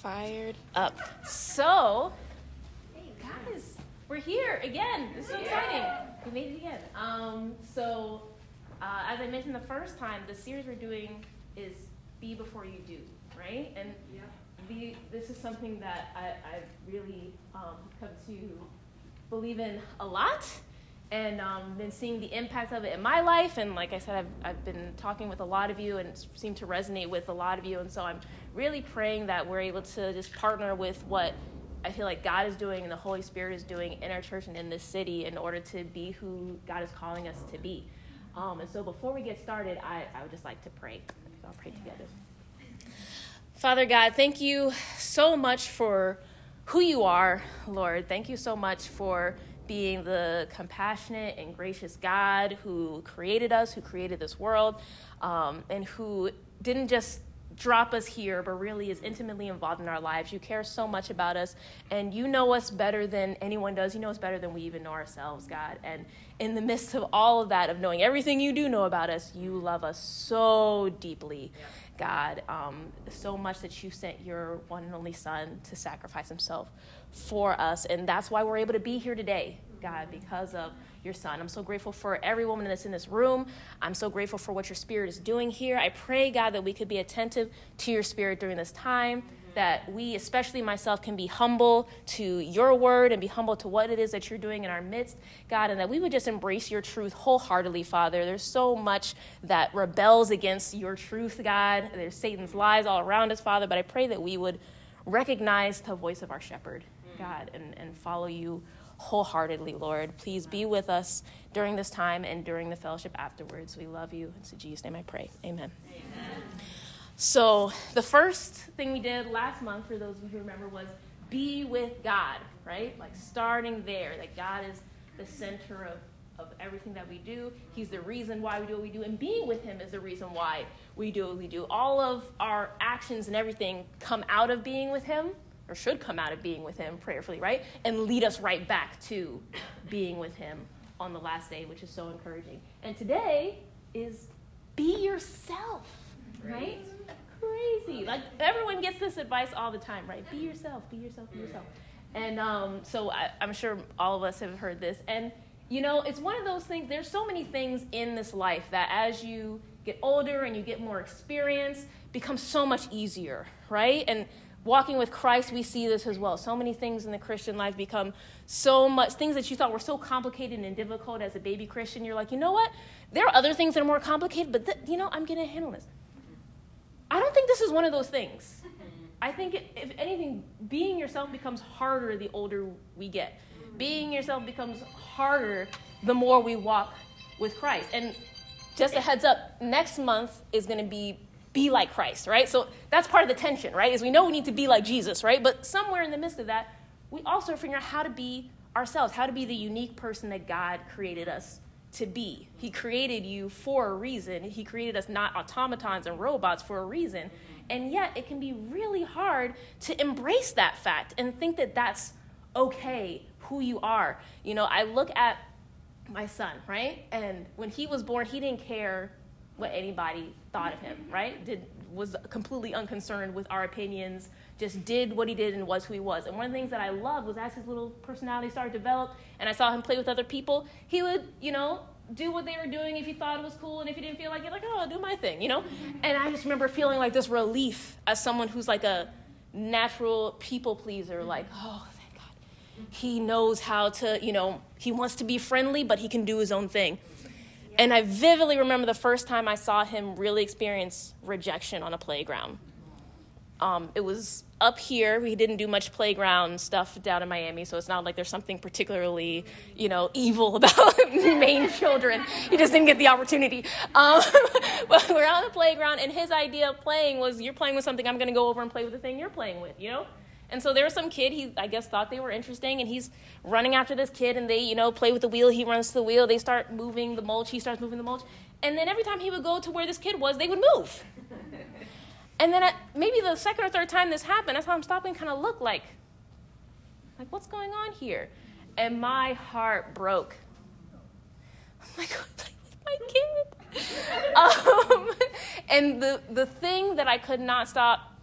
fired up. So, hey guys, we're here again. This is exciting. We made it again. Um, so, uh, as I mentioned the first time, the series we're doing is "Be Before You Do," right? And the, this is something that I, I've really um, come to believe in a lot and um, been seeing the impact of it in my life. And like I said, I've, I've been talking with a lot of you and seem to resonate with a lot of you. And so I'm really praying that we're able to just partner with what I feel like God is doing and the Holy Spirit is doing in our church and in this city in order to be who God is calling us to be. Um, and so before we get started, I, I would just like to pray. I'll pray together. Father God, thank you so much for who you are, Lord. Thank you so much for being the compassionate and gracious God who created us, who created this world, um, and who didn't just drop us here, but really is intimately involved in our lives. You care so much about us, and you know us better than anyone does. You know us better than we even know ourselves, God. And in the midst of all of that, of knowing everything you do know about us, you love us so deeply. God, um, so much that you sent your one and only Son to sacrifice himself for us. And that's why we're able to be here today, God, because of your Son. I'm so grateful for every woman that's in this room. I'm so grateful for what your Spirit is doing here. I pray, God, that we could be attentive to your Spirit during this time that we, especially myself, can be humble to your word and be humble to what it is that you're doing in our midst, God, and that we would just embrace your truth wholeheartedly, Father. There's so much that rebels against your truth, God. There's Satan's lies all around us, Father, but I pray that we would recognize the voice of our shepherd, God, and, and follow you wholeheartedly, Lord. Please be with us during this time and during the fellowship afterwards. We love you. It's in Jesus' name I pray. Amen. Amen. So, the first thing we did last month, for those of you who remember, was be with God, right? Like starting there, that God is the center of, of everything that we do. He's the reason why we do what we do, and being with Him is the reason why we do what we do. All of our actions and everything come out of being with Him, or should come out of being with Him prayerfully, right? And lead us right back to being with Him on the last day, which is so encouraging. And today is be yourself, right? Crazy. Like everyone gets this advice all the time, right? Be yourself, be yourself, be yourself. And um, so I, I'm sure all of us have heard this. And you know, it's one of those things, there's so many things in this life that as you get older and you get more experience, becomes so much easier, right? And walking with Christ, we see this as well. So many things in the Christian life become so much, things that you thought were so complicated and difficult as a baby Christian. You're like, you know what? There are other things that are more complicated, but th- you know, I'm going to handle this. I don't think this is one of those things. I think, it, if anything, being yourself becomes harder the older we get. Being yourself becomes harder the more we walk with Christ. And just a heads up, next month is going to be be like Christ, right? So that's part of the tension, right? Is we know we need to be like Jesus, right? But somewhere in the midst of that, we also figure out how to be ourselves, how to be the unique person that God created us to be. He created you for a reason. He created us not automatons and robots for a reason. And yet, it can be really hard to embrace that fact and think that that's okay, who you are. You know, I look at my son, right? And when he was born, he didn't care what anybody thought of him, right? Did was completely unconcerned with our opinions, just did what he did and was who he was. And one of the things that I loved was as his little personality started to develop and I saw him play with other people, he would, you know, do what they were doing if he thought it was cool and if he didn't feel like it, like, oh, I'll do my thing, you know? Mm-hmm. And I just remember feeling like this relief as someone who's like a natural people pleaser, mm-hmm. like, oh, thank God. He knows how to, you know, he wants to be friendly, but he can do his own thing. And I vividly remember the first time I saw him really experience rejection on a playground. Um, it was up here. We didn't do much playground stuff down in Miami, so it's not like there's something particularly, you know, evil about Maine children. He just didn't get the opportunity. Um, but we're on the playground, and his idea of playing was, "You're playing with something. I'm going to go over and play with the thing you're playing with," you know. And so there was some kid, he, I guess, thought they were interesting, and he's running after this kid, and they, you know, play with the wheel. He runs to the wheel. They start moving the mulch. He starts moving the mulch. And then every time he would go to where this kid was, they would move. and then at, maybe the second or third time this happened, I saw him stop and kind of look like, like, what's going on here? And my heart broke. I'm like, my kid. um, and the, the thing that I could not stop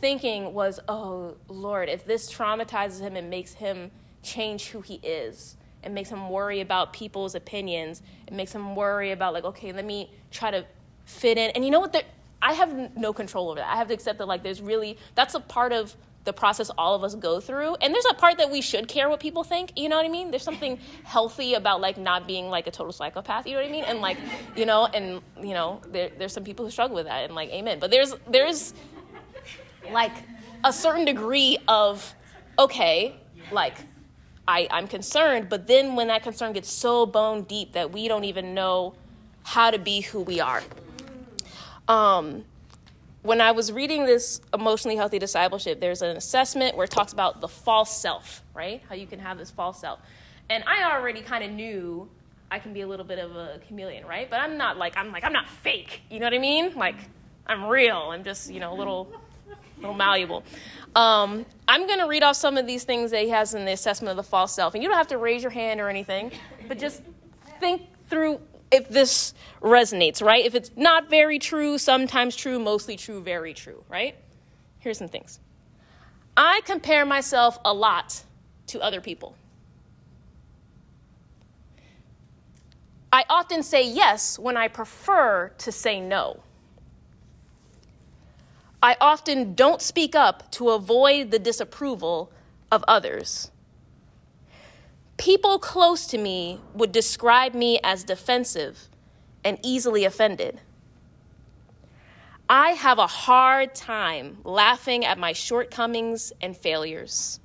thinking was, oh, Lord, if this traumatizes him and makes him change who he is, it makes him worry about people's opinions, it makes him worry about, like, okay, let me try to fit in. And you know what? I have no control over that. I have to accept that, like, there's really, that's a part of the process all of us go through. And there's a part that we should care what people think, you know what I mean? There's something healthy about like not being like a total psychopath, you know what I mean? And like, you know, and you know, there, there's some people who struggle with that and like amen. But there's there's like a certain degree of okay, like I, I'm concerned, but then when that concern gets so bone deep that we don't even know how to be who we are. Um, when I was reading this emotionally healthy discipleship, there's an assessment where it talks about the false self, right? How you can have this false self. And I already kind of knew I can be a little bit of a chameleon, right? But I'm not like I'm like I'm not fake. You know what I mean? Like I'm real. I'm just you know a little little malleable. Um, I'm going to read off some of these things that he has in the assessment of the false self, and you don't have to raise your hand or anything, but just think through if this resonates, right? If it's not very true, sometimes true, mostly true, very true, right? Here's some things. I compare myself a lot to other people. I often say yes when I prefer to say no. I often don't speak up to avoid the disapproval of others. People close to me would describe me as defensive and easily offended. I have a hard time laughing at my shortcomings and failures.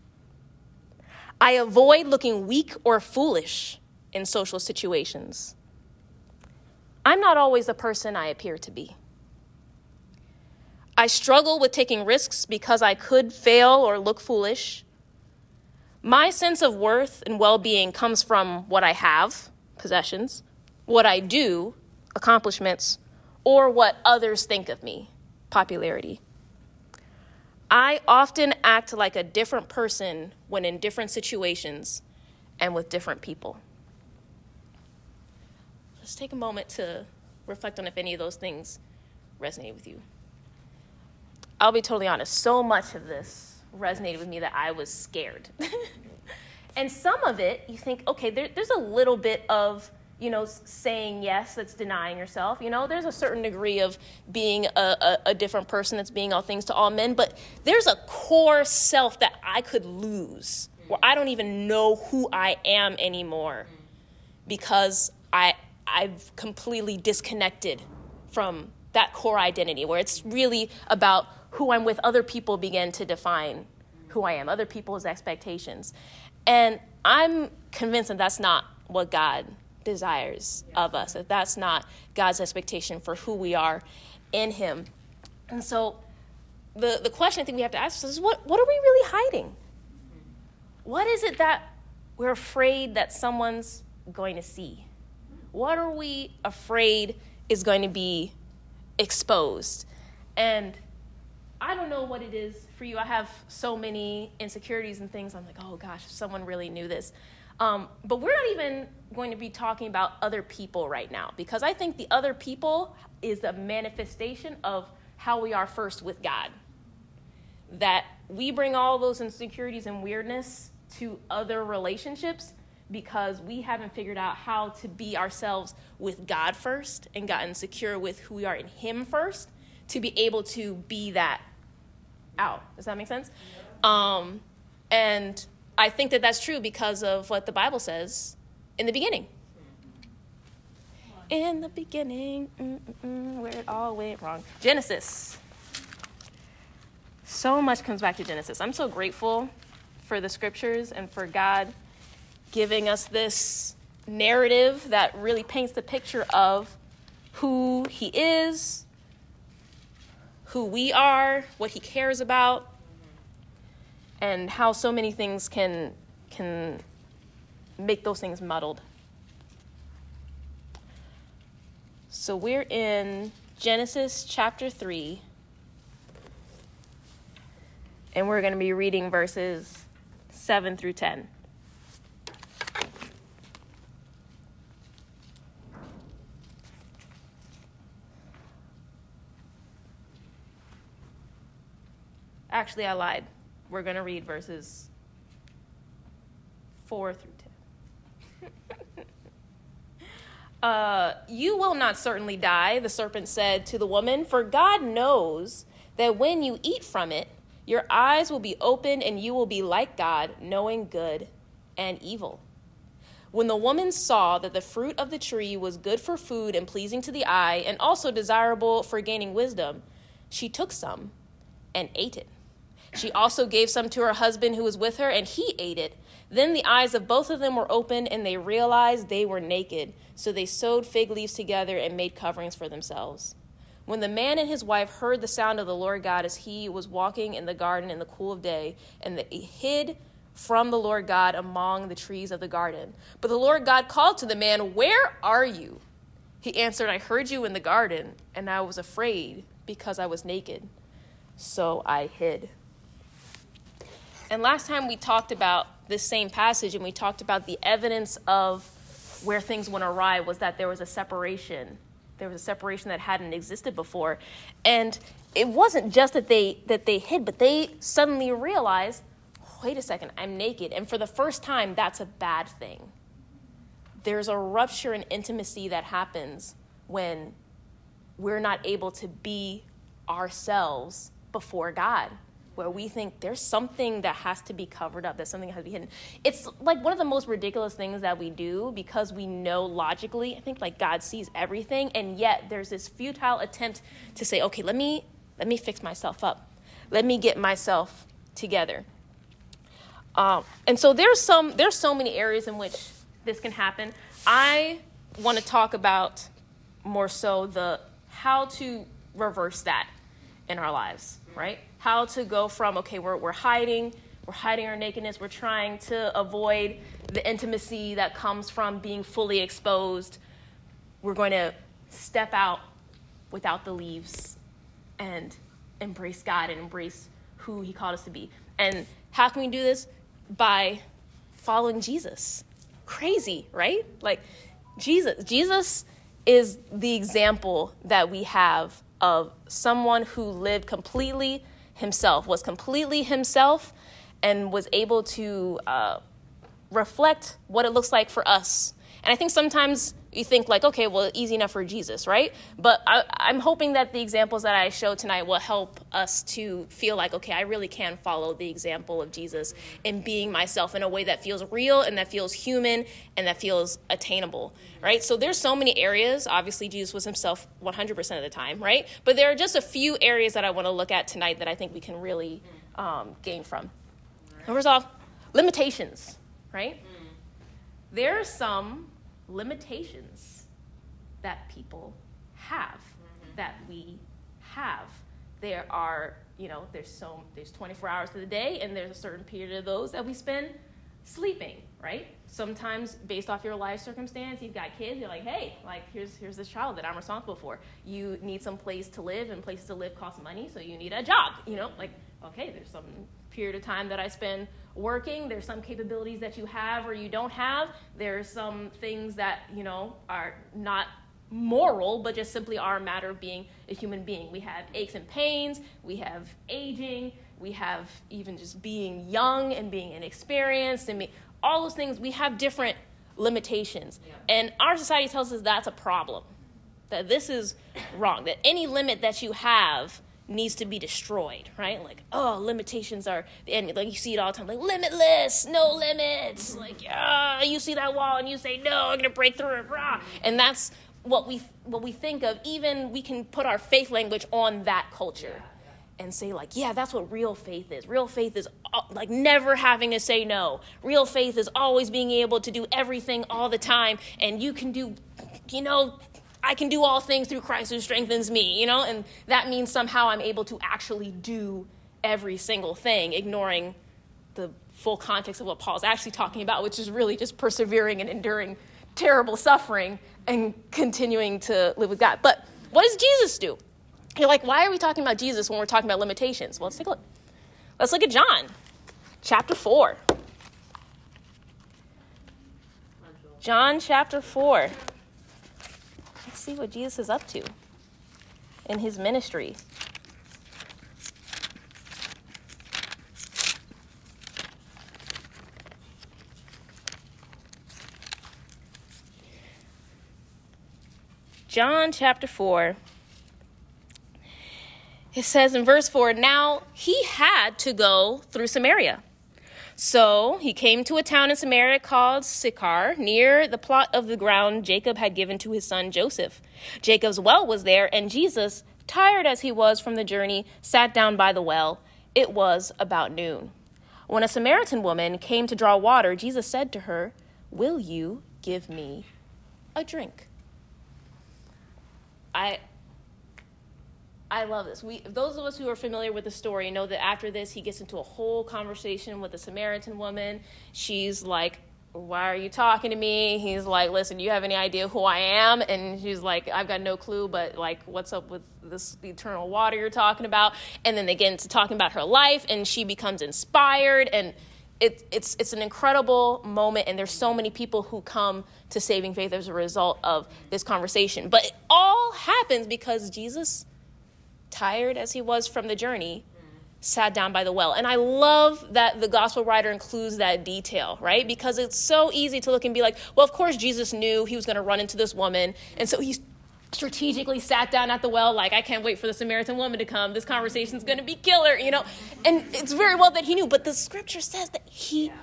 I avoid looking weak or foolish in social situations. I'm not always the person I appear to be. I struggle with taking risks because I could fail or look foolish. My sense of worth and well being comes from what I have, possessions, what I do, accomplishments, or what others think of me, popularity. I often act like a different person when in different situations and with different people. Let's take a moment to reflect on if any of those things resonate with you. I'll be totally honest, so much of this resonated with me that I was scared. and some of it, you think, okay, there, there's a little bit of, you know, saying yes that's denying yourself. You know, there's a certain degree of being a, a, a different person that's being all things to all men, but there's a core self that I could lose where I don't even know who I am anymore because I, I've completely disconnected from that core identity where it's really about who I'm with, other people begin to define who I am, other people's expectations. And I'm convinced that that's not what God desires of us, that that's not God's expectation for who we are in Him. And so the, the question I think we have to ask is what, what are we really hiding? What is it that we're afraid that someone's going to see? What are we afraid is going to be exposed? And I don't know what it is for you. I have so many insecurities and things. I'm like, oh gosh, if someone really knew this. Um, but we're not even going to be talking about other people right now because I think the other people is a manifestation of how we are first with God. That we bring all those insecurities and weirdness to other relationships because we haven't figured out how to be ourselves with God first and gotten secure with who we are in Him first to be able to be that out. Does that make sense? Um, and I think that that's true because of what the Bible says in the beginning. In the beginning, where it all went wrong. Genesis. So much comes back to Genesis. I'm so grateful for the scriptures and for God giving us this narrative that really paints the picture of who He is, who we are, what he cares about, and how so many things can can make those things muddled. So we're in Genesis chapter 3 and we're going to be reading verses 7 through 10. Actually, I lied. We're going to read verses 4 through 10. uh, you will not certainly die, the serpent said to the woman, for God knows that when you eat from it, your eyes will be open and you will be like God, knowing good and evil. When the woman saw that the fruit of the tree was good for food and pleasing to the eye, and also desirable for gaining wisdom, she took some and ate it. She also gave some to her husband who was with her, and he ate it. Then the eyes of both of them were opened, and they realized they were naked. So they sewed fig leaves together and made coverings for themselves. When the man and his wife heard the sound of the Lord God as he was walking in the garden in the cool of day, and they hid from the Lord God among the trees of the garden. But the Lord God called to the man, Where are you? He answered, I heard you in the garden, and I was afraid because I was naked. So I hid. And last time we talked about this same passage and we talked about the evidence of where things went awry was that there was a separation. There was a separation that hadn't existed before. And it wasn't just that they that they hid, but they suddenly realized, wait a second, I'm naked. And for the first time, that's a bad thing. There's a rupture in intimacy that happens when we're not able to be ourselves before God where we think there's something that has to be covered up, there's something that has to be hidden. It's like one of the most ridiculous things that we do because we know logically, I think like God sees everything, and yet there's this futile attempt to say, okay, let me let me fix myself up. Let me get myself together. Um, and so there's some there's so many areas in which this can happen. I want to talk about more so the how to reverse that in our lives, right? How to go from, okay, we're, we're hiding, we're hiding our nakedness, we're trying to avoid the intimacy that comes from being fully exposed. We're going to step out without the leaves and embrace God and embrace who He called us to be. And how can we do this? By following Jesus. Crazy, right? Like, Jesus. Jesus is the example that we have of someone who lived completely himself, was completely himself, and was able to uh, reflect what it looks like for us. And I think sometimes you think like, okay, well, easy enough for Jesus, right? But I, am hoping that the examples that I show tonight will help us to feel like, okay, I really can follow the example of Jesus in being myself in a way that feels real and that feels human and that feels attainable, right? So there's so many areas. Obviously, Jesus was himself 100% of the time, right? But there are just a few areas that I want to look at tonight that I think we can really um, gain from. First off, limitations, right? There are some limitations that people have, mm-hmm. that we have. There are, you know, there's so there's 24 hours to the day, and there's a certain period of those that we spend sleeping, right? Sometimes based off your life circumstance, you've got kids, you're like, hey, like here's here's this child that I'm responsible for. You need some place to live, and places to live cost money, so you need a job, you know, like, okay, there's some period of time that I spend working. There's some capabilities that you have or you don't have. There's some things that, you know, are not moral, but just simply are a matter of being a human being. We have aches and pains, we have aging, we have even just being young and being inexperienced and be, all those things. We have different limitations. Yeah. And our society tells us that's a problem, that this is wrong, that any limit that you have needs to be destroyed, right? Like, oh, limitations are the end. Like you see it all the time, like limitless, no limits. Like, ah, you see that wall and you say, no, I'm gonna break through it, rah. And that's what we what we think of. Even we can put our faith language on that culture. And say, like, yeah, that's what real faith is. Real faith is uh, like never having to say no. Real faith is always being able to do everything all the time. And you can do, you know, I can do all things through Christ who strengthens me, you know? And that means somehow I'm able to actually do every single thing, ignoring the full context of what Paul's actually talking about, which is really just persevering and enduring terrible suffering and continuing to live with God. But what does Jesus do? You're like, why are we talking about Jesus when we're talking about limitations? Well, let's take a look. Let's look at John chapter 4. John chapter 4 Let's see what Jesus is up to in his ministry. John chapter 4. It says in verse 4 Now he had to go through Samaria. So he came to a town in Samaria called Sychar, near the plot of the ground Jacob had given to his son Joseph. Jacob's well was there, and Jesus, tired as he was from the journey, sat down by the well. It was about noon. When a Samaritan woman came to draw water, Jesus said to her, Will you give me a drink? I I love this. We, those of us who are familiar with the story know that after this, he gets into a whole conversation with the Samaritan woman. She's like, Why are you talking to me? He's like, Listen, do you have any idea who I am? And she's like, I've got no clue, but like, what's up with this eternal water you're talking about? And then they get into talking about her life, and she becomes inspired. And it, it's, it's an incredible moment, and there's so many people who come to saving faith as a result of this conversation. But it all happens because Jesus tired as he was from the journey, sat down by the well. And I love that the gospel writer includes that detail, right? Because it's so easy to look and be like, well, of course, Jesus knew he was going to run into this woman. And so he strategically sat down at the well, like, I can't wait for the Samaritan woman to come. This conversation's going to be killer, you know? And it's very well that he knew. But the scripture says that he yeah.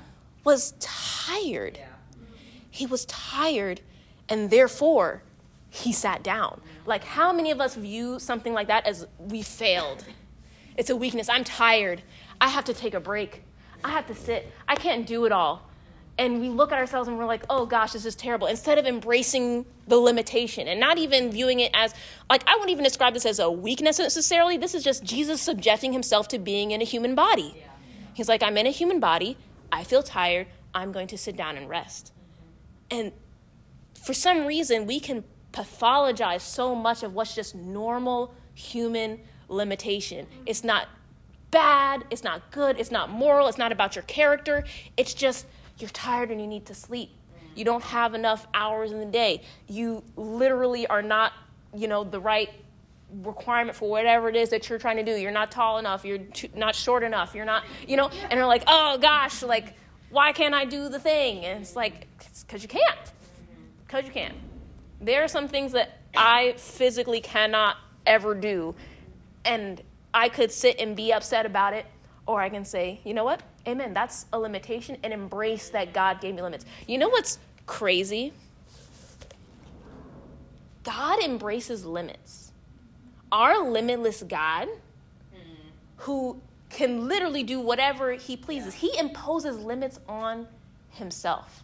was tired. Yeah. He was tired, and therefore, he sat down. Like, how many of us view something like that as we failed? It's a weakness. I'm tired. I have to take a break. I have to sit. I can't do it all. And we look at ourselves and we're like, oh gosh, this is terrible. Instead of embracing the limitation and not even viewing it as, like, I wouldn't even describe this as a weakness necessarily. This is just Jesus subjecting himself to being in a human body. He's like, I'm in a human body. I feel tired. I'm going to sit down and rest. And for some reason, we can pathologize so much of what's just normal human limitation. It's not bad, it's not good, it's not moral, it's not about your character. It's just you're tired and you need to sleep. You don't have enough hours in the day. You literally are not, you know, the right requirement for whatever it is that you're trying to do. You're not tall enough, you're too, not short enough, you're not, you know, and they're like, "Oh gosh, like why can't I do the thing?" And it's like, "Cuz you can't." Cuz you can't. There are some things that I physically cannot ever do, and I could sit and be upset about it, or I can say, you know what? Amen. That's a limitation and embrace that God gave me limits. You know what's crazy? God embraces limits. Our limitless God, who can literally do whatever he pleases, he imposes limits on himself.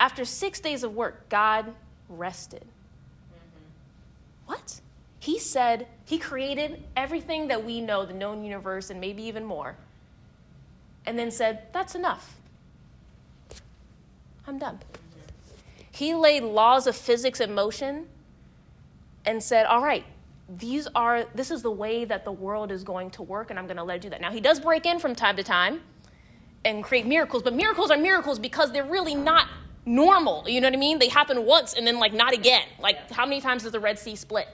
After six days of work, God rested. Mm-hmm. What? He said he created everything that we know, the known universe, and maybe even more, and then said, That's enough. I'm done. He laid laws of physics in motion and said, All right, these are this is the way that the world is going to work, and I'm going to let it do that. Now he does break in from time to time and create miracles, but miracles are miracles because they're really not normal. You know what I mean? They happen once and then like not again. Like how many times does the Red Sea split?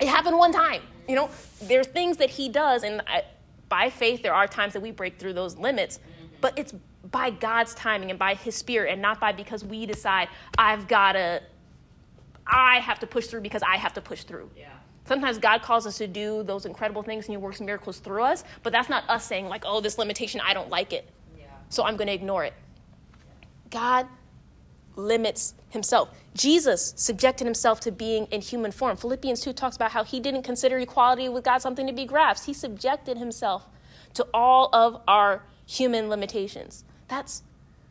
It happened one time. You know, there's things that he does, and I, by faith, there are times that we break through those limits, but it's by God's timing and by His Spirit, and not by because we decide I've got to, I have to push through because I have to push through. Yeah. Sometimes God calls us to do those incredible things and He works miracles through us, but that's not us saying like, oh, this limitation, I don't like it, yeah. so I'm going to ignore it. God limits himself. Jesus subjected himself to being in human form. Philippians 2 talks about how he didn't consider equality with God something to be grasped. He subjected himself to all of our human limitations. That's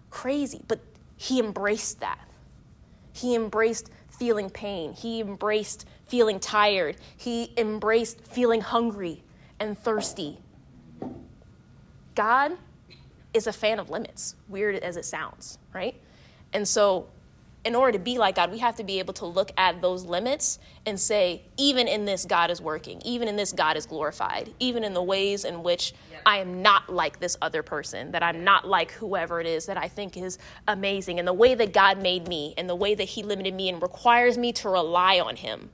crazy, but he embraced that. He embraced feeling pain. He embraced feeling tired. He embraced feeling hungry and thirsty. God is a fan of limits, weird as it sounds, right? And so, in order to be like God, we have to be able to look at those limits and say, even in this, God is working. Even in this, God is glorified. Even in the ways in which yep. I am not like this other person, that I'm not like whoever it is that I think is amazing, and the way that God made me, and the way that He limited me and requires me to rely on Him.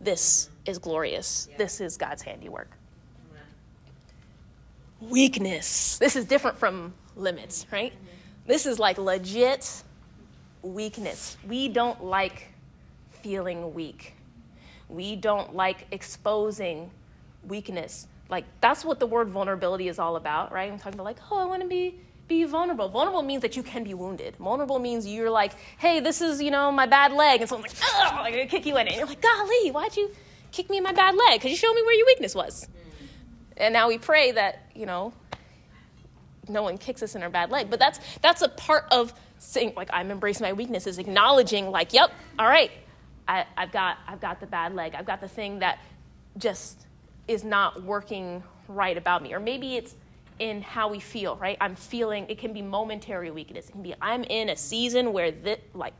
This is glorious. Yep. This is God's handiwork weakness. This is different from limits, right? This is like legit weakness. We don't like feeling weak. We don't like exposing weakness. Like that's what the word vulnerability is all about, right? I'm talking about like, oh, I want to be be vulnerable. Vulnerable means that you can be wounded. Vulnerable means you're like, hey, this is, you know, my bad leg. And someone's like, oh, I'm to kick you in it. And you're like, golly, why'd you kick me in my bad leg? Because you showed me where your weakness was. And now we pray that, you know, no one kicks us in our bad leg. But that's, that's a part of saying, like, I'm embracing my weaknesses, acknowledging, like, yep, all right, I, I've, got, I've got the bad leg. I've got the thing that just is not working right about me. Or maybe it's in how we feel, right? I'm feeling, it can be momentary weakness. It can be, I'm in a season where this, like,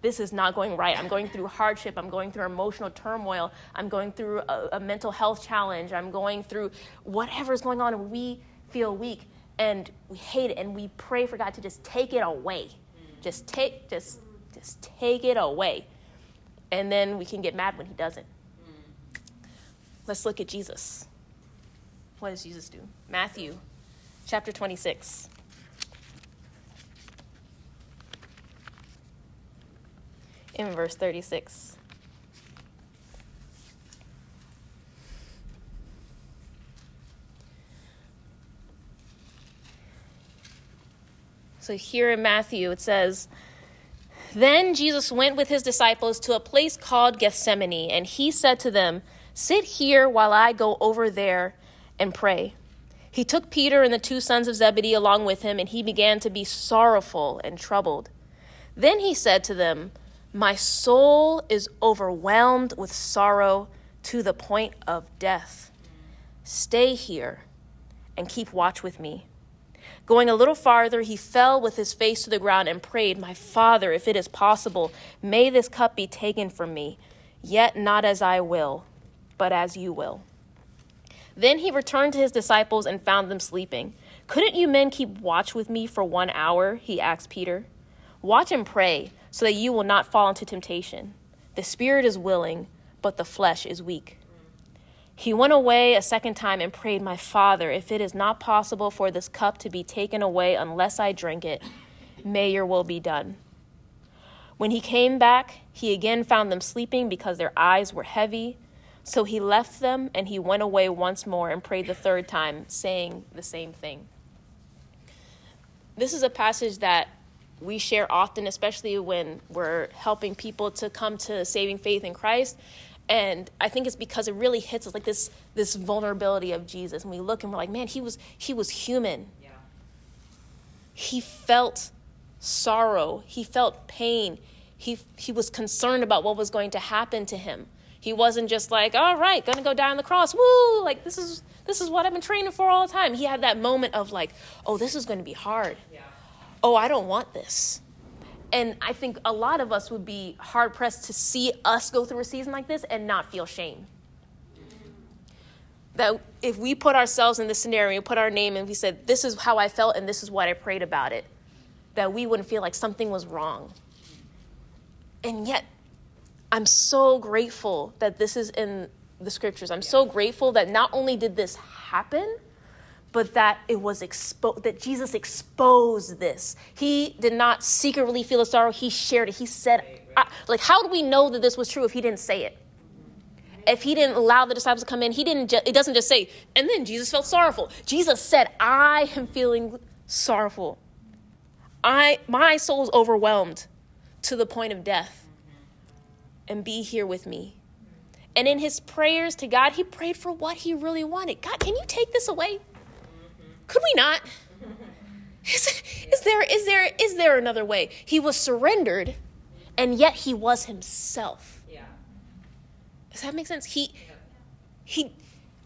this is not going right. I'm going through hardship. I'm going through emotional turmoil. I'm going through a, a mental health challenge. I'm going through whatever's going on, and we feel weak and we hate it, and we pray for God to just take it away. Just take, just, just take it away, and then we can get mad when He doesn't. Let's look at Jesus. What does Jesus do? Matthew chapter 26. In verse 36. So here in Matthew, it says, Then Jesus went with his disciples to a place called Gethsemane, and he said to them, Sit here while I go over there and pray. He took Peter and the two sons of Zebedee along with him, and he began to be sorrowful and troubled. Then he said to them, My soul is overwhelmed with sorrow to the point of death. Stay here and keep watch with me. Going a little farther, he fell with his face to the ground and prayed, My Father, if it is possible, may this cup be taken from me, yet not as I will, but as you will. Then he returned to his disciples and found them sleeping. Couldn't you men keep watch with me for one hour? He asked Peter. Watch and pray, so that you will not fall into temptation. The spirit is willing, but the flesh is weak. He went away a second time and prayed, My Father, if it is not possible for this cup to be taken away unless I drink it, may your will be done. When he came back, he again found them sleeping because their eyes were heavy. So he left them and he went away once more and prayed the third time, saying the same thing. This is a passage that we share often, especially when we're helping people to come to saving faith in Christ. And I think it's because it really hits us like this this vulnerability of Jesus. And we look and we're like, man, he was he was human. Yeah. He felt sorrow. He felt pain. He he was concerned about what was going to happen to him. He wasn't just like, all right, gonna go die on the cross. Woo! Like this is this is what I've been training for all the time. He had that moment of like, oh, this is gonna be hard. Oh, I don't want this. And I think a lot of us would be hard pressed to see us go through a season like this and not feel shame. That if we put ourselves in this scenario, put our name, and we said, This is how I felt and this is what I prayed about it, that we wouldn't feel like something was wrong. And yet, I'm so grateful that this is in the scriptures. I'm so grateful that not only did this happen, but that it was exposed that Jesus exposed this. He did not secretly feel the sorrow, he shared it. He said like how do we know that this was true if he didn't say it? If he didn't allow the disciples to come in, he didn't ju- it doesn't just say and then Jesus felt sorrowful. Jesus said, "I am feeling sorrowful. I my soul is overwhelmed to the point of death." and be here with me. And in his prayers to God, he prayed for what he really wanted. God, can you take this away? Could we not? Is, is, there is there is there another way? He was surrendered, and yet he was himself. Yeah. Does that make sense? He he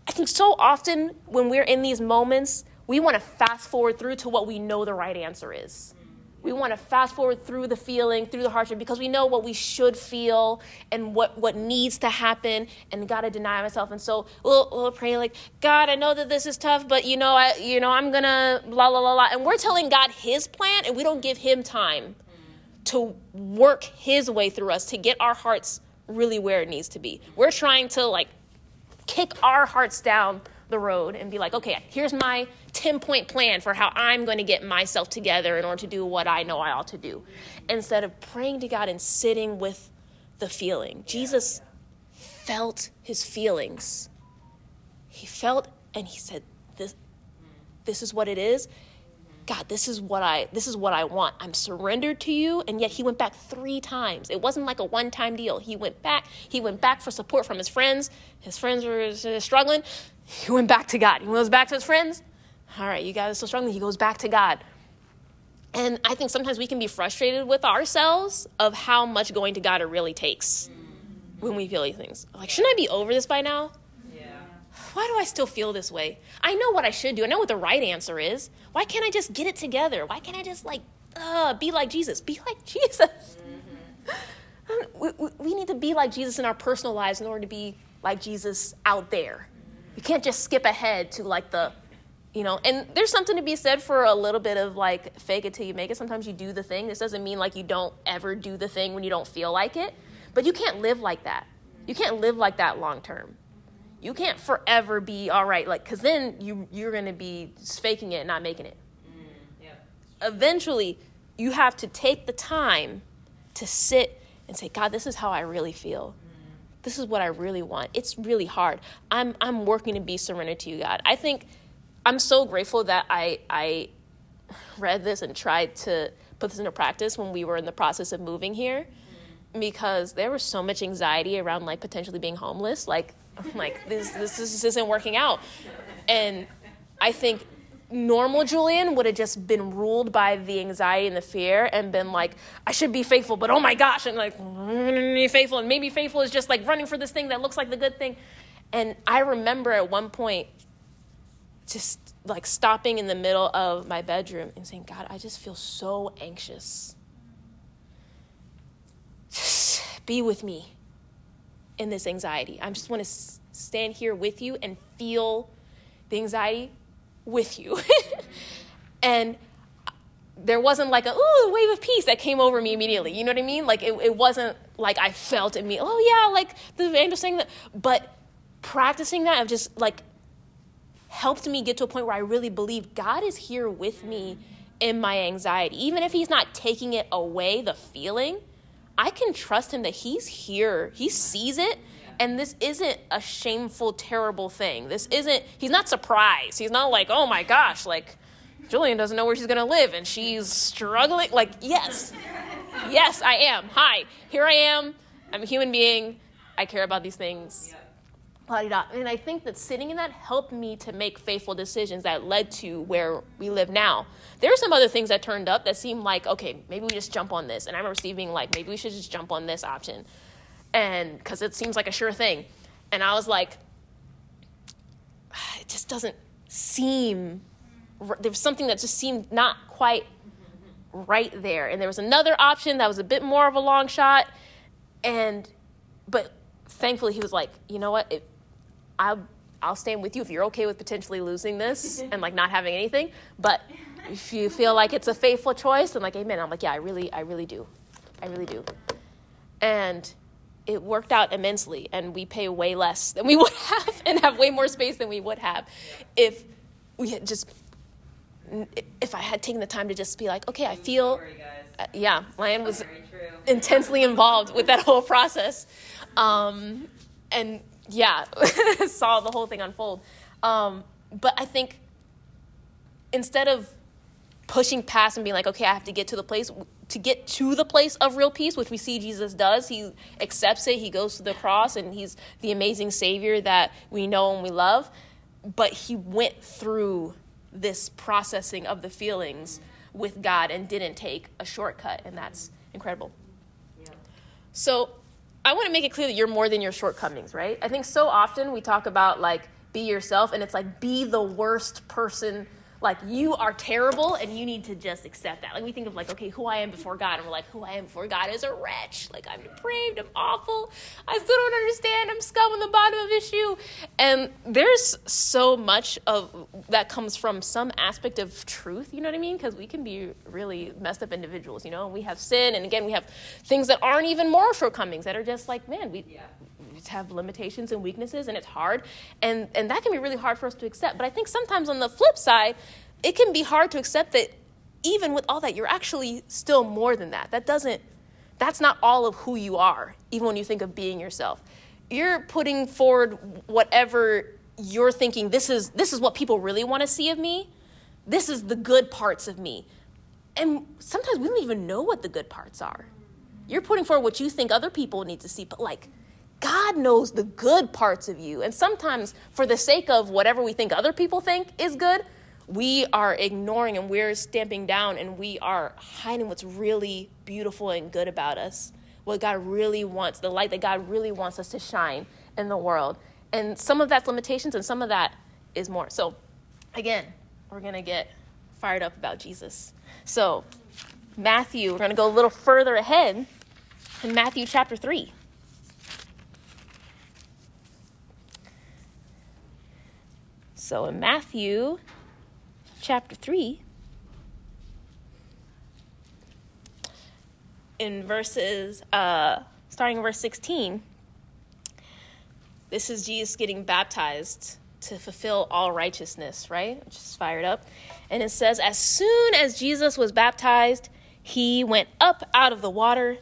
I think so often when we're in these moments, we want to fast forward through to what we know the right answer is. We want to fast forward through the feeling, through the hardship, because we know what we should feel and what, what needs to happen, and gotta deny myself. And so we'll, we'll pray like, God, I know that this is tough, but you know, I, you know, I'm gonna blah blah blah blah. And we're telling God His plan, and we don't give Him time to work His way through us to get our hearts really where it needs to be. We're trying to like kick our hearts down the road and be like, okay, here's my 10 point plan for how I'm going to get myself together in order to do what I know I ought to do. Instead of praying to God and sitting with the feeling. Jesus felt his feelings. He felt and he said, This this is what it is. God, this is what I this is what I want. I'm surrendered to you. And yet he went back three times. It wasn't like a one-time deal. He went back. He went back for support from his friends. His friends were struggling. He went back to God. He goes back to his friends. All right, you guys are still struggling. He goes back to God. And I think sometimes we can be frustrated with ourselves of how much going to God it really takes when we feel these things. Like, shouldn't I be over this by now? Yeah. Why do I still feel this way? I know what I should do. I know what the right answer is. Why can't I just get it together? Why can't I just like uh, be like Jesus? Be like Jesus. Mm-hmm. We, we, we need to be like Jesus in our personal lives in order to be like Jesus out there. You can't just skip ahead to like the, you know, and there's something to be said for a little bit of like fake it till you make it. Sometimes you do the thing. This doesn't mean like you don't ever do the thing when you don't feel like it, but you can't live like that. You can't live like that long term you can't forever be all right like because then you you're going to be faking it and not making it mm, yep. eventually you have to take the time to sit and say god this is how i really feel mm. this is what i really want it's really hard i'm i'm working to be surrendered to you god i think i'm so grateful that i i read this and tried to put this into practice when we were in the process of moving here because there was so much anxiety around like potentially being homeless like like, this, this, this isn't working out. And I think normal Julian would have just been ruled by the anxiety and the fear and been like, I should be faithful, but oh my gosh, and like, be faithful. And maybe faithful is just like running for this thing that looks like the good thing. And I remember at one point just like stopping in the middle of my bedroom and saying, God, I just feel so anxious. Just be with me in this anxiety. I just want to s- stand here with you and feel the anxiety with you. and there wasn't like a ooh wave of peace that came over me immediately. You know what I mean? Like it, it wasn't like I felt in me. Oh yeah, like the angel saying that. But practicing that, I've just like helped me get to a point where I really believe God is here with me in my anxiety, even if He's not taking it away, the feeling. I can trust him that he's here. He sees it. And this isn't a shameful, terrible thing. This isn't, he's not surprised. He's not like, oh my gosh, like, Julian doesn't know where she's gonna live and she's struggling. Like, yes, yes, I am. Hi, here I am. I'm a human being. I care about these things. And I think that sitting in that helped me to make faithful decisions that led to where we live now. There are some other things that turned up that seemed like, okay, maybe we just jump on this. And I remember Steve being like, maybe we should just jump on this option. And because it seems like a sure thing. And I was like, it just doesn't seem, there was something that just seemed not quite right there. And there was another option that was a bit more of a long shot. And, but thankfully he was like, you know what? It, I'll I'll stand with you if you're okay with potentially losing this and like not having anything. But if you feel like it's a faithful choice, and like amen. I'm like, yeah, I really, I really do. I really do. And it worked out immensely and we pay way less than we would have and have way more space than we would have if we had just if I had taken the time to just be like, okay, I feel uh, yeah, Lion was intensely involved with that whole process. Um, and yeah, saw the whole thing unfold. Um, but I think instead of pushing past and being like, okay, I have to get to the place to get to the place of real peace, which we see Jesus does. He accepts it. He goes to the cross, and he's the amazing Savior that we know and we love. But he went through this processing of the feelings with God and didn't take a shortcut, and that's incredible. Yeah. So I want to make it clear that you're more than your shortcomings, right? I think so often we talk about like be yourself and it's like be the worst person like you are terrible and you need to just accept that. Like we think of like, okay, who I am before God, and we're like, who I am before God is a wretch. Like I'm depraved, I'm awful, I still don't understand, I'm scum on the bottom of issue. And there's so much of that comes from some aspect of truth, you know what I mean? Because we can be really messed up individuals, you know, we have sin, and again, we have things that aren't even moral shortcomings that are just like, man, we yeah. To have limitations and weaknesses, and it's hard. And, and that can be really hard for us to accept. But I think sometimes on the flip side, it can be hard to accept that even with all that, you're actually still more than that. That doesn't, that's not all of who you are, even when you think of being yourself. You're putting forward whatever you're thinking, this is, this is what people really want to see of me. This is the good parts of me. And sometimes we don't even know what the good parts are. You're putting forward what you think other people need to see, but like, God knows the good parts of you. And sometimes, for the sake of whatever we think other people think is good, we are ignoring and we're stamping down and we are hiding what's really beautiful and good about us. What God really wants, the light that God really wants us to shine in the world. And some of that's limitations and some of that is more. So, again, we're going to get fired up about Jesus. So, Matthew, we're going to go a little further ahead in Matthew chapter 3. So, in Matthew chapter 3, in verses, uh, starting in verse 16, this is Jesus getting baptized to fulfill all righteousness, right? Which is fired up. And it says, As soon as Jesus was baptized, he went up out of the water.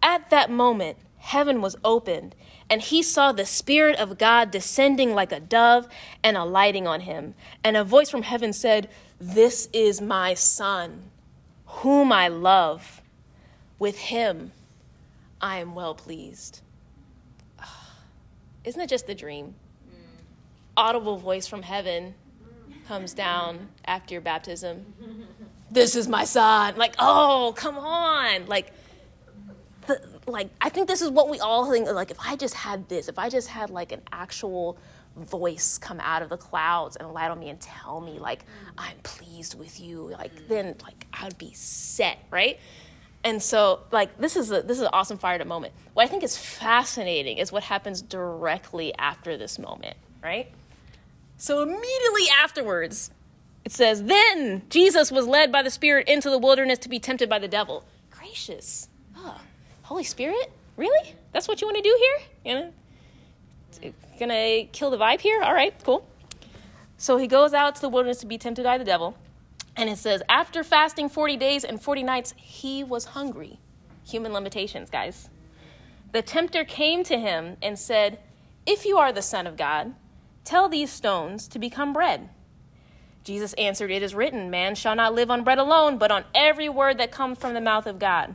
At that moment, heaven was opened, and he saw the Spirit of God descending like a dove and alighting on him. And a voice from heaven said, This is my Son, whom I love. With him I am well pleased. Isn't it just the dream? Mm. audible voice from heaven comes down after your baptism. This is my son. Like, oh, come on. Like, the, like I think this is what we all think. Like, if I just had this, if I just had like an actual voice come out of the clouds and light on me and tell me like mm. I'm pleased with you, like then like I'd be set, right? And so like this is a this is an awesome fired up moment. What I think is fascinating is what happens directly after this moment, right? So immediately afterwards, it says, Then Jesus was led by the Spirit into the wilderness to be tempted by the devil. Gracious. Holy Spirit? Really? That's what you want to do here? You know? Gonna kill the vibe here? All right, cool. So he goes out to the wilderness to be tempted by the devil. And it says, After fasting 40 days and 40 nights, he was hungry. Human limitations, guys. The tempter came to him and said, If you are the Son of God, Tell these stones to become bread. Jesus answered, It is written, Man shall not live on bread alone, but on every word that comes from the mouth of God.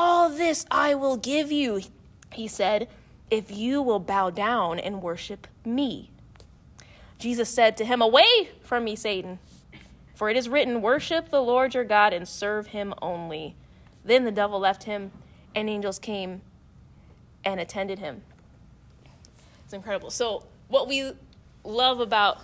All this I will give you, he said, if you will bow down and worship me. Jesus said to him, Away from me, Satan, for it is written, Worship the Lord your God and serve him only. Then the devil left him, and angels came and attended him. It's incredible. So, what we love about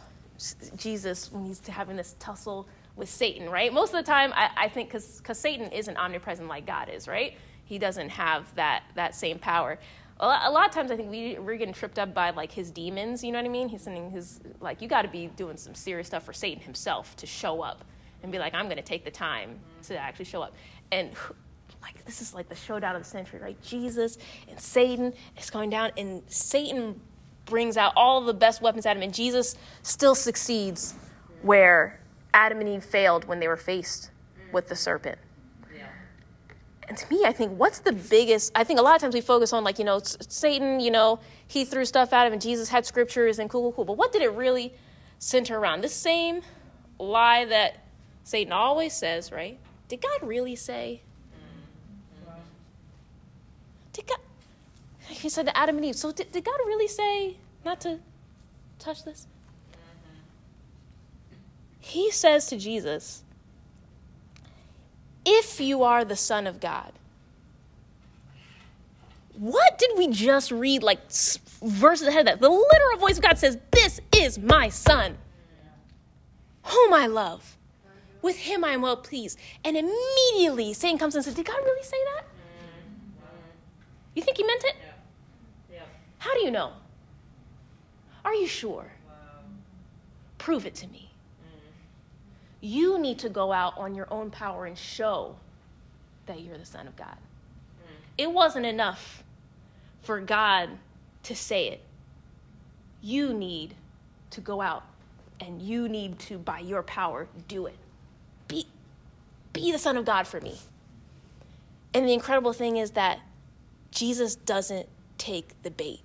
Jesus when he's having this tussle with Satan, right? Most of the time, I, I think because Satan isn't omnipresent like God is, right? He doesn't have that, that same power. A lot, a lot, of times, I think we, we're getting tripped up by like his demons, you know what I mean? He's sending his, like, you got to be doing some serious stuff for Satan himself to show up and be like, I'm going to take the time to actually show up. And like, this is like the showdown of the century, right? Jesus and Satan is going down, and Satan brings out all the best weapons at him, and Jesus still succeeds where Adam and Eve failed when they were faced with the serpent. And to me, I think what's the biggest? I think a lot of times we focus on like you know Satan, you know he threw stuff at him, and Jesus had scriptures and cool, cool, cool. But what did it really center around? The same lie that Satan always says, right? Did God really say? Did God? he said to Adam and Eve, so did, did God really say not to touch this? He says to Jesus, if you are the Son of God, what did we just read like verses ahead of that, the literal voice of God says, This is my son, whom I love. With him I am well pleased. And immediately Satan comes and says, Did God really say that? You think he meant it? How do you know? Are you sure? Prove it to me. You need to go out on your own power and show that you're the Son of God. Hmm. It wasn't enough for God to say it. You need to go out and you need to, by your power, do it. Be, be the Son of God for me. And the incredible thing is that Jesus doesn't take the bait.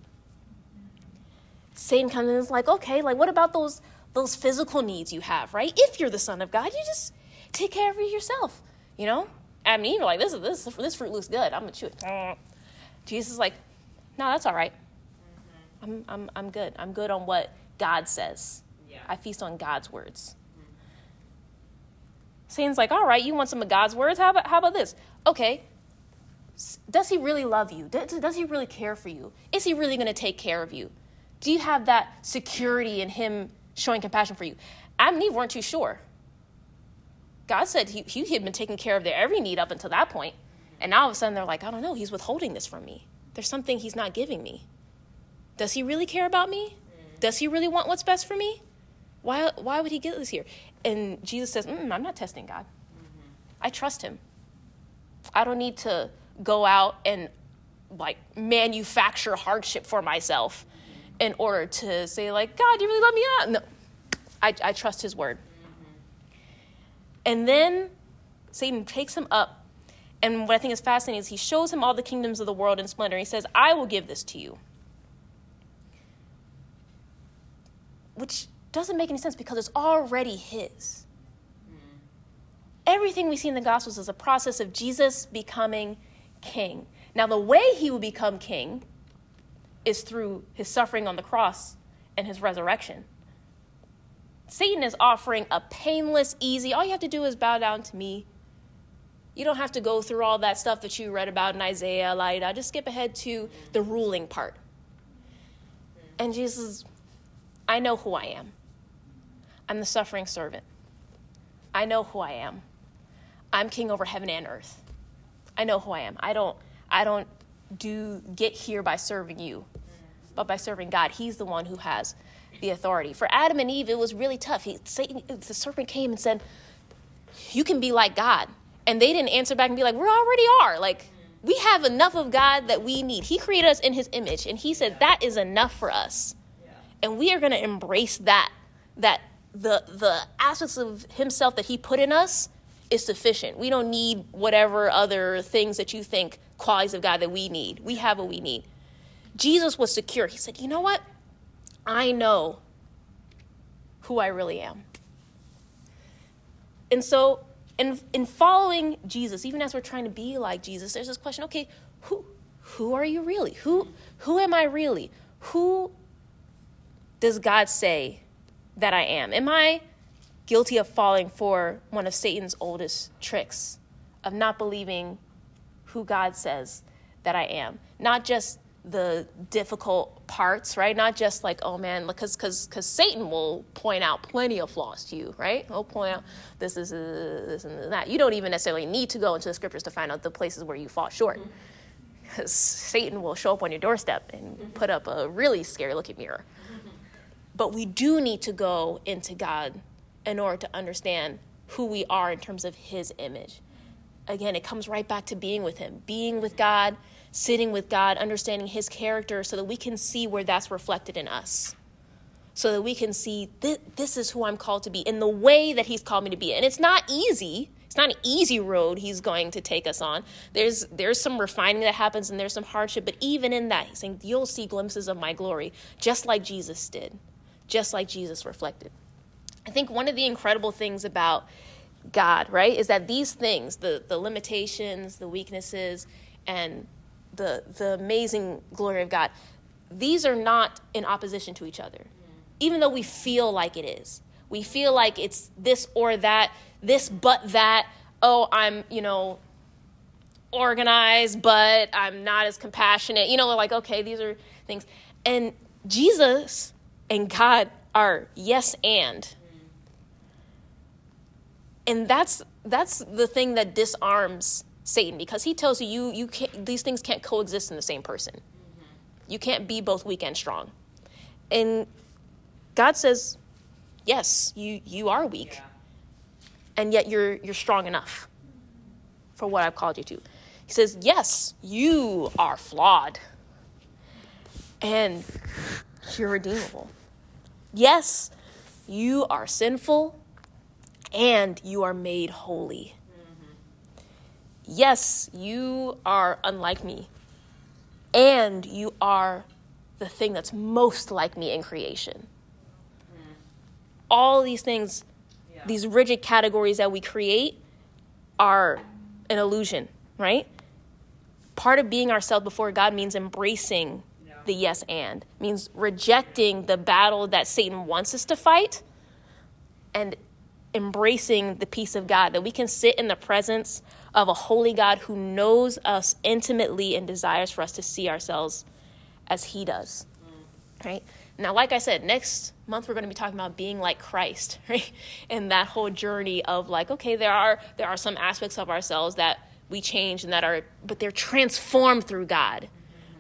Satan comes in and is like, okay, like what about those those physical needs you have, right? If you're the son of God, you just take care of it yourself, you know? I mean, are like, this, this, this fruit looks good. I'm going to chew it. Jesus is like, no, that's all right. I'm, I'm, I'm good. I'm good on what God says. Yeah. I feast on God's words. Mm-hmm. Satan's like, all right, you want some of God's words? How about, how about this? Okay, does he really love you? Does, does he really care for you? Is he really going to take care of you? Do you have that security in him showing compassion for you? Adam and Eve weren't too sure. God said he, he had been taking care of their every need up until that point. And now all of a sudden they're like, I don't know, he's withholding this from me. There's something he's not giving me. Does he really care about me? Does he really want what's best for me? Why, why would he get this here? And Jesus says, mm, I'm not testing God. I trust him. I don't need to go out and like manufacture hardship for myself in order to say like god you really love me not no. I, I trust his word. Mm-hmm. And then satan takes him up and what i think is fascinating is he shows him all the kingdoms of the world in splendor. He says i will give this to you. Which doesn't make any sense because it's already his. Mm-hmm. Everything we see in the gospels is a process of jesus becoming king. Now, the way he will become king is through his suffering on the cross and his resurrection. Satan is offering a painless, easy, all you have to do is bow down to me. You don't have to go through all that stuff that you read about in Isaiah, Lida. Just skip ahead to the ruling part. And Jesus, I know who I am. I'm the suffering servant. I know who I am. I'm king over heaven and earth. I know who I am. I don't I don't do get here by serving you, but by serving God. He's the one who has the authority. For Adam and Eve, it was really tough. He, Satan, the serpent came and said, "You can be like God," and they didn't answer back and be like, "We already are." Like we have enough of God that we need. He created us in His image, and He said that is enough for us, and we are going to embrace that. That the the aspects of Himself that He put in us is sufficient. We don't need whatever other things that you think qualities of God that we need. We have what we need. Jesus was secure. He said, You know what? I know who I really am. And so, in, in following Jesus, even as we're trying to be like Jesus, there's this question okay, who, who are you really? Who, who am I really? Who does God say that I am? Am I guilty of falling for one of Satan's oldest tricks of not believing who God says that I am. Not just the difficult parts, right? Not just like, oh man, because because because Satan will point out plenty of flaws to you, right? He'll point out this is uh, this and that. You don't even necessarily need to go into the scriptures to find out the places where you fall short, because mm-hmm. Satan will show up on your doorstep and mm-hmm. put up a really scary looking mirror. Mm-hmm. But we do need to go into God in order to understand who we are in terms of His image. Again, it comes right back to being with Him, being with God, sitting with God, understanding His character so that we can see where that's reflected in us. So that we can see this, this is who I'm called to be in the way that He's called me to be. And it's not easy. It's not an easy road he's going to take us on. There's there's some refining that happens and there's some hardship, but even in that, he's saying, You'll see glimpses of my glory, just like Jesus did, just like Jesus reflected. I think one of the incredible things about God, right, is that these things, the, the limitations, the weaknesses, and the, the amazing glory of God, these are not in opposition to each other, even though we feel like it is. We feel like it's this or that, this but that. Oh, I'm, you know, organized, but I'm not as compassionate. You know, like, okay, these are things. And Jesus and God are yes and. And that's that's the thing that disarms Satan because he tells you you, you can't, these things can't coexist in the same person. Mm-hmm. You can't be both weak and strong. And God says, yes, you you are weak. Yeah. And yet you're you're strong enough for what I've called you to. He says, yes, you are flawed. And you're redeemable. Yes, you are sinful and you are made holy. Mm-hmm. Yes, you are unlike me and you are the thing that's most like me in creation. Mm. All these things, yeah. these rigid categories that we create, are an illusion, right? Part of being ourselves before God means embracing the yes and means rejecting the battle that Satan wants us to fight and embracing the peace of God that we can sit in the presence of a holy God who knows us intimately and desires for us to see ourselves as he does. Right? Now, like I said, next month we're going to be talking about being like Christ, right? And that whole journey of like, okay, there are there are some aspects of ourselves that we change and that are but they're transformed through God.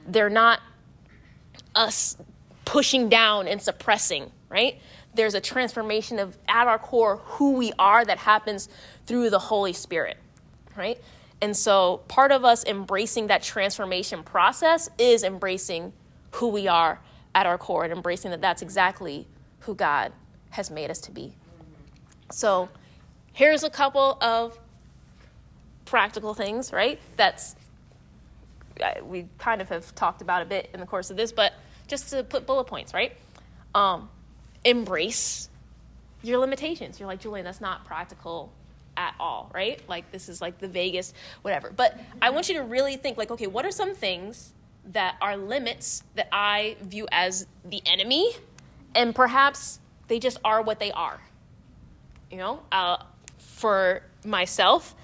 They're not us pushing down and suppressing, right? There's a transformation of at our core who we are that happens through the Holy Spirit, right? And so part of us embracing that transformation process is embracing who we are at our core and embracing that that's exactly who God has made us to be. So here's a couple of practical things, right? That's we kind of have talked about a bit in the course of this, but just to put bullet points, right? Um, embrace your limitations. You're like, Julian, that's not practical at all, right? Like, this is like the vaguest, whatever. But I want you to really think, like, okay, what are some things that are limits that I view as the enemy? And perhaps they just are what they are. You know, uh, for myself,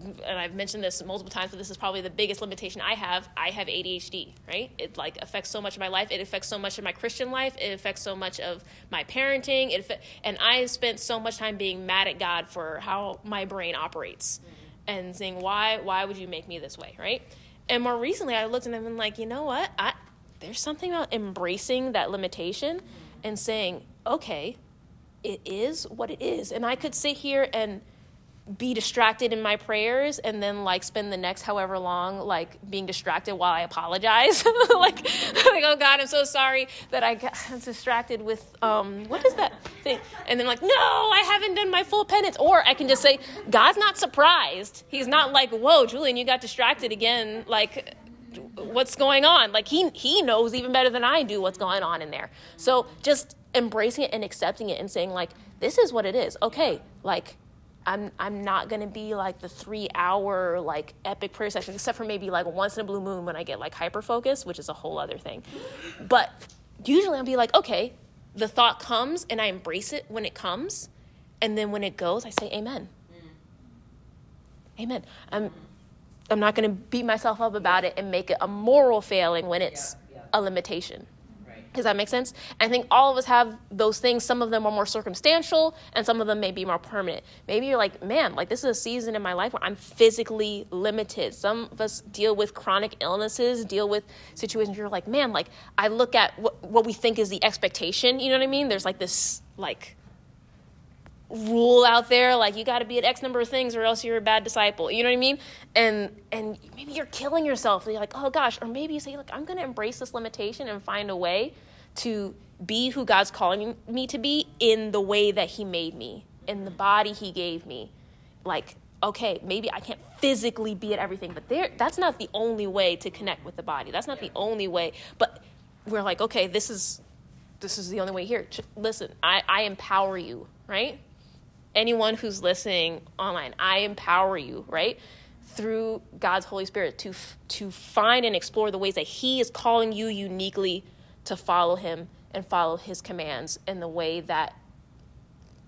and I've mentioned this multiple times, but this is probably the biggest limitation I have. I have ADHD, right? It like affects so much of my life. It affects so much of my Christian life. It affects so much of my parenting. It and I have spent so much time being mad at God for how my brain operates, mm-hmm. and saying why why would you make me this way, right? And more recently, I looked at them and like, you know what? I, there's something about embracing that limitation mm-hmm. and saying, okay, it is what it is, and I could sit here and be distracted in my prayers and then like spend the next however long like being distracted while I apologize. like, like, oh God, I'm so sorry that I got distracted with um what is that thing? And then like, no, I haven't done my full penance. Or I can just say, God's not surprised. He's not like, whoa, Julian, you got distracted again. Like what's going on? Like he he knows even better than I do what's going on in there. So just embracing it and accepting it and saying like, this is what it is. Okay, like I'm I'm not gonna be like the three hour like epic prayer session, except for maybe like once in a blue moon when I get like hyper focused, which is a whole other thing. But usually I'll be like, okay, the thought comes and I embrace it when it comes, and then when it goes, I say amen. Amen. I'm I'm not gonna beat myself up about it and make it a moral failing when it's yeah, yeah. a limitation. Does that make sense? I think all of us have those things. Some of them are more circumstantial, and some of them may be more permanent. Maybe you're like, man, like this is a season in my life where I'm physically limited. Some of us deal with chronic illnesses, deal with situations you're like, man, like I look at what, what we think is the expectation. You know what I mean? There's like this, like, rule out there like you got to be at x number of things or else you're a bad disciple. You know what i mean? And and maybe you're killing yourself. And you're like oh gosh. Or maybe you say look i'm going to embrace this limitation and find a way to be who god's calling me to be in the way that he made me in the body he gave me. Like okay maybe i can't physically be at everything but there that's not the only way to connect with the body. That's not the only way. But we're like okay this is this is the only way here. Listen i i empower you right anyone who's listening online, I empower you, right? Through God's Holy Spirit to to find and explore the ways that he is calling you uniquely to follow him and follow his commands in the way that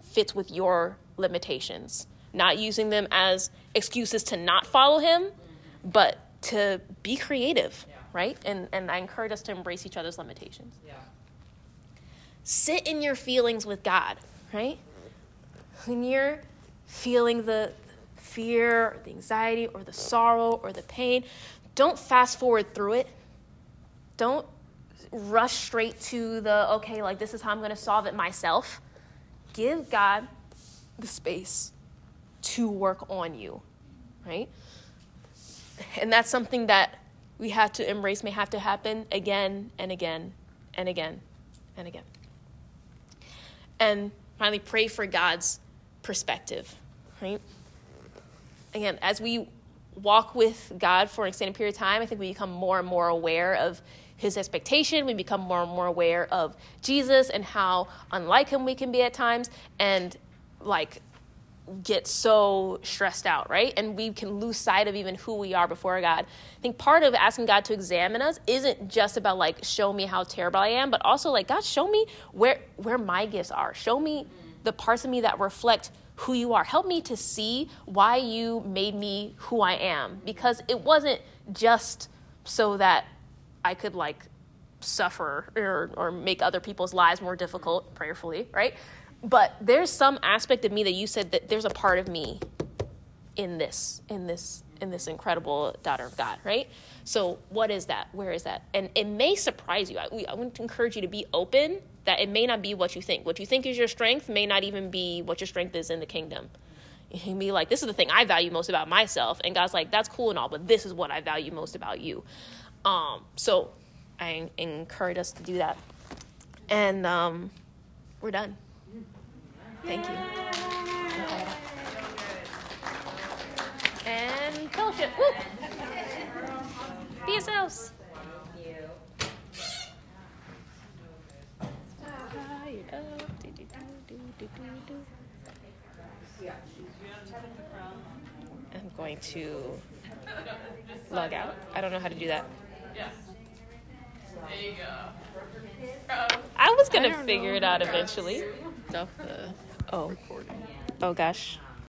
fits with your limitations. Not using them as excuses to not follow him, but to be creative, right? And, and I encourage us to embrace each other's limitations. Yeah. Sit in your feelings with God, right? When you're feeling the fear, or the anxiety, or the sorrow, or the pain, don't fast forward through it. Don't rush straight to the, okay, like this is how I'm going to solve it myself. Give God the space to work on you, right? And that's something that we have to embrace, may have to happen again and again and again and again. And finally, pray for God's perspective, right? Again, as we walk with God for an extended period of time, I think we become more and more aware of his expectation. We become more and more aware of Jesus and how unlike him we can be at times. And like get so stressed out, right? And we can lose sight of even who we are before God. I think part of asking God to examine us isn't just about like show me how terrible I am, but also like God, show me where where my gifts are. Show me the parts of me that reflect who you are. Help me to see why you made me who I am because it wasn't just so that I could like suffer or, or make other people's lives more difficult prayerfully, right? but there's some aspect of me that you said that there's a part of me in this in this in this incredible daughter of god right so what is that where is that and it may surprise you i, I to encourage you to be open that it may not be what you think what you think is your strength may not even be what your strength is in the kingdom you be like this is the thing i value most about myself and god's like that's cool and all but this is what i value most about you um, so i encourage us to do that and um, we're done Thank you. And fellowship. Woo! Be. I'm going to log out. I don't know how to do that. Yeah. There you go. I was gonna figure it out eventually. Stop the Oh. recording. Oh gosh.